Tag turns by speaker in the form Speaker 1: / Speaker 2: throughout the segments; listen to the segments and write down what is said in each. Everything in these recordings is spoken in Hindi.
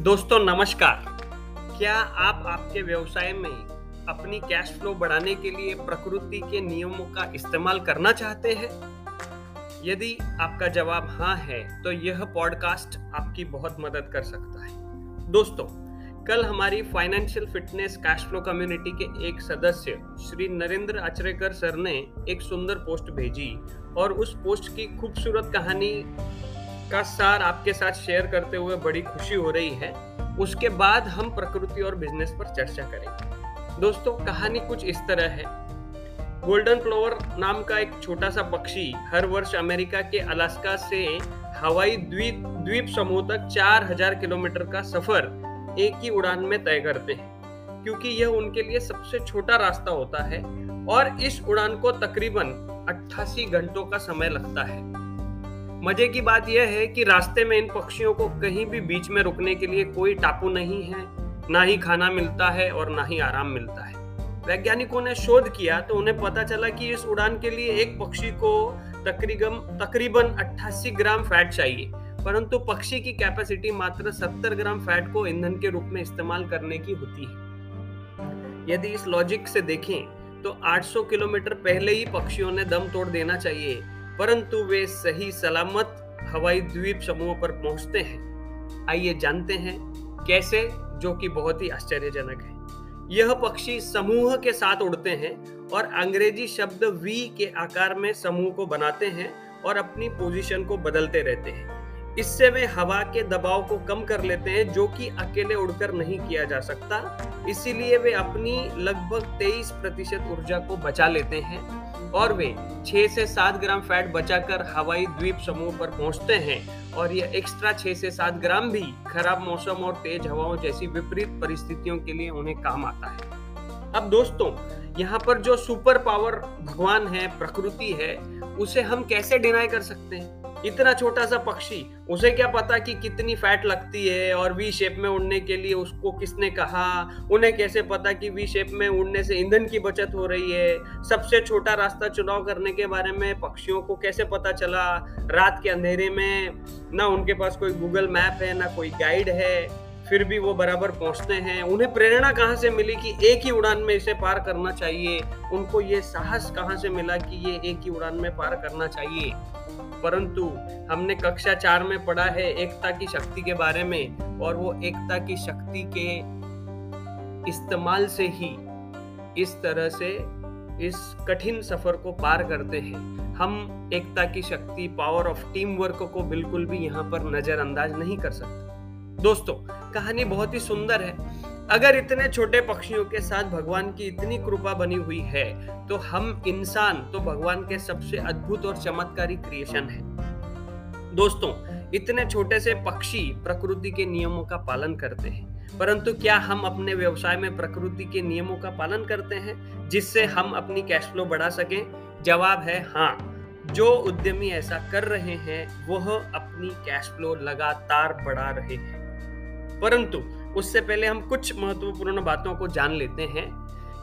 Speaker 1: दोस्तों, नमस्कार। क्या आप आपके व्यवसाय में अपनी कैश फ्लो बढ़ाने के लिए प्रकृति के नियमों का इस्तेमाल करना चाहते हैं? यदि आपका जवाब हाँ है तो यह पॉडकास्ट आपकी बहुत मदद कर सकता है। दोस्तों, कल हमारी financial fitness cash flow community के एक सदस्य, श्री नरेंद्र अचरेकर सर ने एक सुंदर पोस्ट भेजी और उस पोस्ट की खूबसूरत कहानी का सार आपके साथ शेयर करते हुए बड़ी खुशी हो रही है, उसके बाद हम प्रकृति और बिज़नेस पर चर्चा करेंगे। दोस्तों, कहानी कुछ इस तरह है। गोल्डन फ्लोवर नाम का एक छोटा सा पक्षी हर वर्ष अमेरिका के अलास्का से हवाई द्वीप द्वीप समूह तक 4000 किलोमीटर का सफ़र एक ही उड़ान में तय करते हैं, क्योंकि यह उनके लिए सबसे छोटा रास्ता होता है और इस उड़ान को तकरीबन 88 घंटों का समय लगता है। मज़े की बात यह है कि रास्ते में इन पक्षियों को कहीं भी बीच में रुकने के लिए कोई टापू नहीं है, ना ही खाना मिलता है और ना ही आराम मिलता है। वैज्ञानिकों ने शोध किया तो उन्हें पता चला कि इस उड़ान के लिए एक पक्षी को तकरीबन तकरीबन 88 ग्राम फैट चाहिए, परंतु पक्षी की कैपेसिटी मात्र 70 ग्राम फैट को ईंधन के रूप में इस्तेमाल करने की होती है। यदि इस लॉजिक से देखें तो 800 किलोमीटर पहले ही पक्षियों ने दम तोड़ देना चाहिए। परंतु वे सही सलामत हवाई द्वीप समूह पर पहुँचते हैं। आइए जानते हैं कैसे, जो कि बहुत ही आश्चर्यजनक है। यह पक्षी समूह के साथ उड़ते हैं और अंग्रेज़ी शब्द वी के आकार में समूह को बनाते हैं और अपनी पोजीशन को बदलते रहते हैं। इससे वे हवा के दबाव को कम कर लेते हैं, जो कि अकेले उड़कर नहीं किया जा सकता। इसीलिए वे अपनी लगभग 23 प्रतिशत ऊर्जा को बचा लेते हैं और वे 6 से 7 ग्राम फैट बचाकर हवाई द्वीप समूह पर पहुँचते हैं और यह एक्स्ट्रा 6 से 7 ग्राम भी खराब मौसम और तेज हवाओं जैसी विपरीत परिस्थितियों के लिए उन्हें काम आता है। अब दोस्तों, यहाँ पर जो सुपर पावर भगवान है, प्रकृति है, उसे हम कैसे डिनाई कर सकते हैं? इतना छोटा सा पक्षी, उसे क्या पता कि कितनी फैट लगती है और वी शेप में उड़ने के लिए उसको किसने कहा? उन्हें कैसे पता कि वी शेप में उड़ने से ईंधन की बचत हो रही है? सबसे छोटा रास्ता चुनाव करने के बारे में पक्षियों को कैसे पता चला? रात के अंधेरे में, ना उनके पास कोई गूगल मैप है, ना कोई गाइड है। फिर भी वो बराबर पहुँचते हैं। उन्हें प्रेरणा कहाँ से मिली कि एक ही उड़ान में इसे पार करना चाहिए? उनको ये साहस कहाँ से मिला कि ये एक ही उड़ान में पार करना चाहिए? परंतु हमने कक्षा चार में पढ़ा है एकता की शक्ति के बारे में, और वो एकता की शक्ति के इस्तेमाल से ही इस तरह से इस कठिन सफ़र को पार करते हैं। हम एकता की शक्ति पावर ऑफ़ टीम वर्क को बिल्कुल भी यहाँ पर नजरअंदाज नहीं कर सकते। दोस्तों, कहानी बहुत ही सुंदर है। अगर इतने छोटे पक्षियों के साथ भगवान की इतनी कृपा बनी हुई है तो हम इंसान तो भगवान के सबसे अद्भुत और चमत्कारी क्रिएशन है। दोस्तों, इतने छोटे से पक्षी प्रकृति के नियमों का पालन करते हैं, परंतु क्या हम अपने व्यवसाय में प्रकृति के नियमों का पालन करते हैं, जिससे हम अपनी कैश फ्लो बढ़ा सकें? जवाब है हाँ। जो उद्यमी ऐसा कर रहे हैं, वह अपनी कैश फ्लो लगातार बढ़ा रहे हैं। परंतु उससे पहले हम कुछ महत्वपूर्ण बातों को जान लेते हैं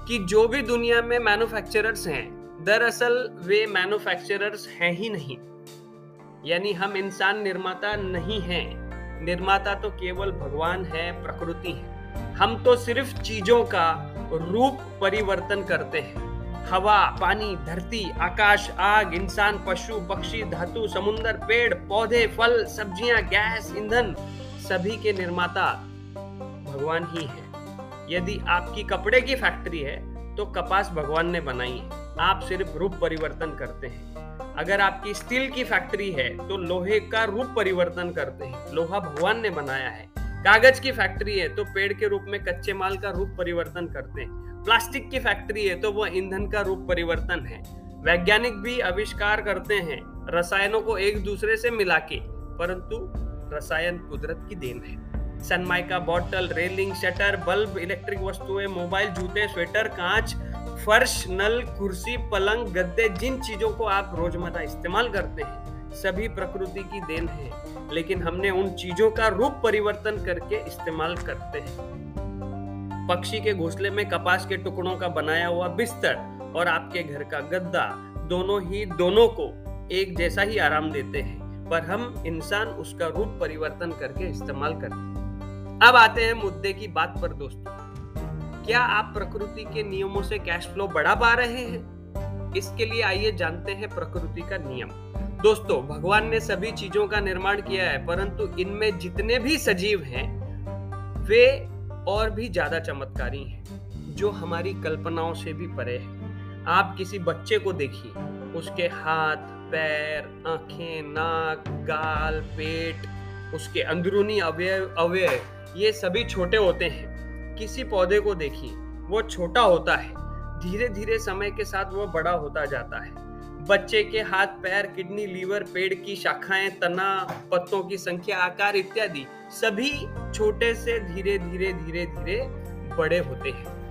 Speaker 1: कि जो भी दुनिया में मैन्युफैक्चरर्स हैं, दरअसल वे मैन्युफैक्चरर्स हैं ही नहीं। यानी हम इंसान निर्माता नहीं हैं। निर्माता तो केवल भगवान है, प्रकृति है। हम तो सिर्फ़ चीज़ों का रूप परिवर्तन करते हैं। हवा, पानी, धरती, आकाश, आग, इंसान, पशु, पक्षी, धातु समुन्दर पेड़, पौधे, फल, सब्ज़ियाँ, गैस, ईंधन सभी के निर्माता भगवान ही है। यदि आपकी कपड़े की फैक्ट्री है तो कपास भगवान ने बनाई है। आप सिर्फ़ रूप परिवर्तन करते हैं। अगर आपकी स्टील की फैक्ट्री है तो लोहे का रूप परिवर्तन करते हैं। लोहा भगवान ने बनाया है। कागज़ की फैक्ट्री है तो पेड़ के रूप में कच्चे माल का रूप परिवर्तन करते हैं। प्लास्टिक की फैक्ट्री है तो वह ईंधन का रूप परिवर्तन है। वैज्ञानिक भी आविष्कार करते हैं, रसायनों को एक दूसरे से मिला के। परंतु रसायन कुदरत की देन है। Sunmica bottle, railing, shutter, bulb, electric वस्तुएँ, मोबाइल, जूते, स्वेटर, कांच, फर्श, नल, कुर्सी, पलंग, गद्दे, जिन चीज़ों को आप रोज़मर्रा इस्तेमाल करते हैं, सभी प्रकृति की देन है। लेकिन हमने उन चीज़ों का रूप परिवर्तन करके इस्तेमाल करते हैं। पक्षी के घोंसले में कपास के टुकड़ों का बनाया हुआ बिस्तर और आपके घर का गद्दा, दोनों ही दोनों को एक जैसा ही आराम देते हैं। पर हम इंसान उसका रूप परिवर्तन करके इस्तेमाल करते हैं। अब आते हैं मुद्दे की बात पर, दोस्तों। क्या आप प्रकृति के नियमों से कैश फ्लो बढ़ा पा रहे हैं? इसके लिए आइए जानते हैं प्रकृति का नियम। दोस्तों, भगवान ने सभी चीज़ों का निर्माण किया है, परंतु इनमें जितने भी सजीव हैं, वे और भी ज़्यादा चमत्कारी हैं, जो हमारी कल्पनाओं से भी परे है। आप किसी बच्चे को देखिए, उसके हाथ, पैर, आँखें, नाक, गाल, पेट, उसके अंदरूनी अवयव अवयव ये सभी छोटे होते हैं। किसी पौधे को देखिए, वो छोटा होता है। धीरे धीरे समय के साथ वो बड़ा होता जाता है। बच्चे के हाथ, पैर, किडनी, लीवर पेड़ की शाखाएँ, तना, पत्तों की संख्या, आकार इत्यादि सभी छोटे से धीरे धीरे धीरे धीरे बड़े होते हैं।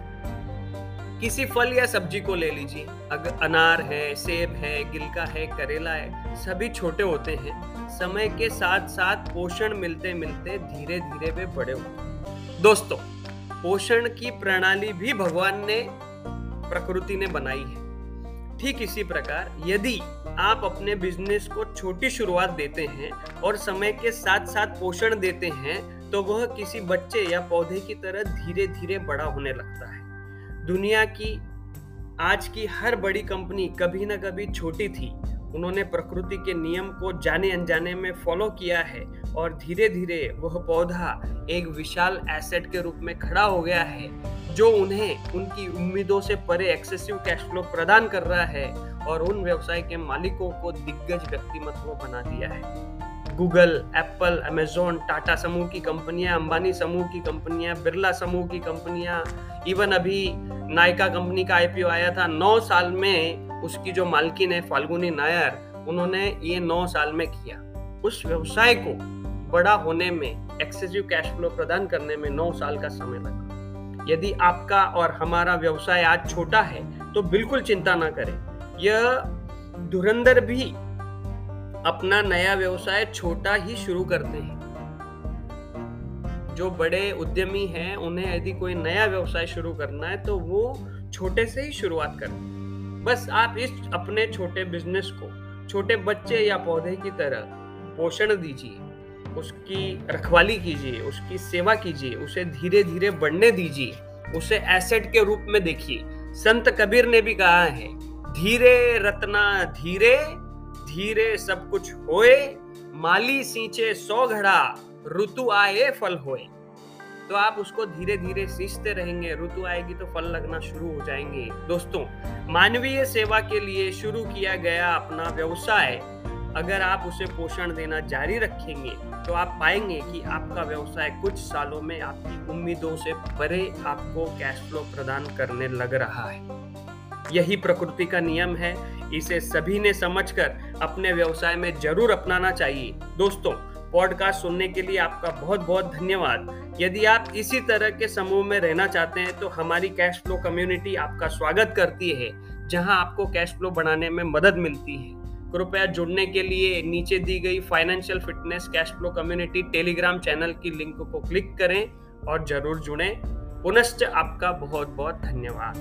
Speaker 1: किसी फल या सब्ज़ी को ले लीजिए। अगर अनार है, सेब है, गिलका है, करेला है, सभी छोटे होते हैं। समय के साथ साथ पोषण मिलते मिलते धीरे धीरे वे बड़े होते हैं। दोस्तों, पोषण की प्रणाली भी भगवान ने, प्रकृति ने बनाई है। ठीक इसी प्रकार, यदि आप अपने बिज़नेस को छोटी शुरुआत देते हैं और समय के साथ साथ पोषण देते हैं तो वह किसी बच्चे या पौधे की तरह धीरे धीरे बड़ा होने लगता है। दुनिया की, आज की हर बड़ी कंपनी कभी ना कभी छोटी थी। उन्होंने प्रकृति के नियम को जाने अनजाने में फॉलो किया है और धीरे धीरे वह पौधा एक विशाल एसेट के रूप में खड़ा हो गया है, जो उन्हें उनकी उम्मीदों से परे एक्सेसिव कैश फ्लो प्रदान कर रहा है और उन व्यवसाय के मालिकों को दिग्गज व्यक्तिमत्व बना दिया है। गूगल एप्पल अमेजोन टाटा समूह की कंपनियाँ, अंबानी समूह की कंपनियाँ, बिरला समूह की कंपनियाँ इवन अभी नायका कंपनी का आईपीओ आया था, नौ साल में उसकी जो मालकिन है, फाल्गुनी नायर, उन्होंने ये नौ साल में किया। उस व्यवसाय को बड़ा होने में एक्सेसिव कैश फ्लो प्रदान करने में नौ साल का समय लगा। यदि आपका और हमारा व्यवसाय आज छोटा है तो बिल्कुल चिंता ना करें। यह धुरंधर भी अपना नया व्यवसाय छोटा ही शुरू करते हैं। जो बड़े उद्यमी हैं, उन्हें यदि कोई नया व्यवसाय शुरू करना है तो वो छोटे से ही शुरुआत करें। बस आप इस अपने छोटे बिज़नेस को, छोटे बच्चे या पौधे की तरह पोषण दीजिए, उसकी रखवाली कीजिए, उसकी सेवा कीजिए, उसे धीरे धीरे बढ़ने दीजिए, उसे एसेट के रूप में देखिए। संत कबीर ने भी कहा है, धीरे रत्ना धीरे धीरे सब कुछ होए, माली सींचे सौ घड़ा, ऋतु आए फल होए। तो आप उसको धीरे धीरे सींचते रहेंगे, ऋतु आएगी तो फल लगना शुरू हो जाएँगे। दोस्तों, मानवीय सेवा के लिए शुरू किया गया अपना व्यवसाय, अगर आप उसे पोषण देना जारी रखेंगे तो आप पाएँगे कि आपका व्यवसाय कुछ सालों में आपकी उम्मीदों से परे आपको कैश फ्लो प्रदान करने लग रहा है। यही प्रकृति का नियम है, इसे सभी ने समझकर अपने व्यवसाय में ज़रूर अपनाना चाहिए। दोस्तों पॉडकास्ट सुनने के लिए आपका बहुत बहुत धन्यवाद। यदि आप इसी तरह के समूह में रहना चाहते हैं तो हमारी कैश फ्लो कम्युनिटी आपका स्वागत करती है, जहाँ आपको कैश फ्लो बनाने में मदद मिलती है। कृपया जुड़ने के लिए नीचे दी गई financial fitness cash flow community Telegram channel की लिंक को क्लिक करें और ज़रूर जुड़ें। पुनश्च आपका बहुत बहुत धन्यवाद।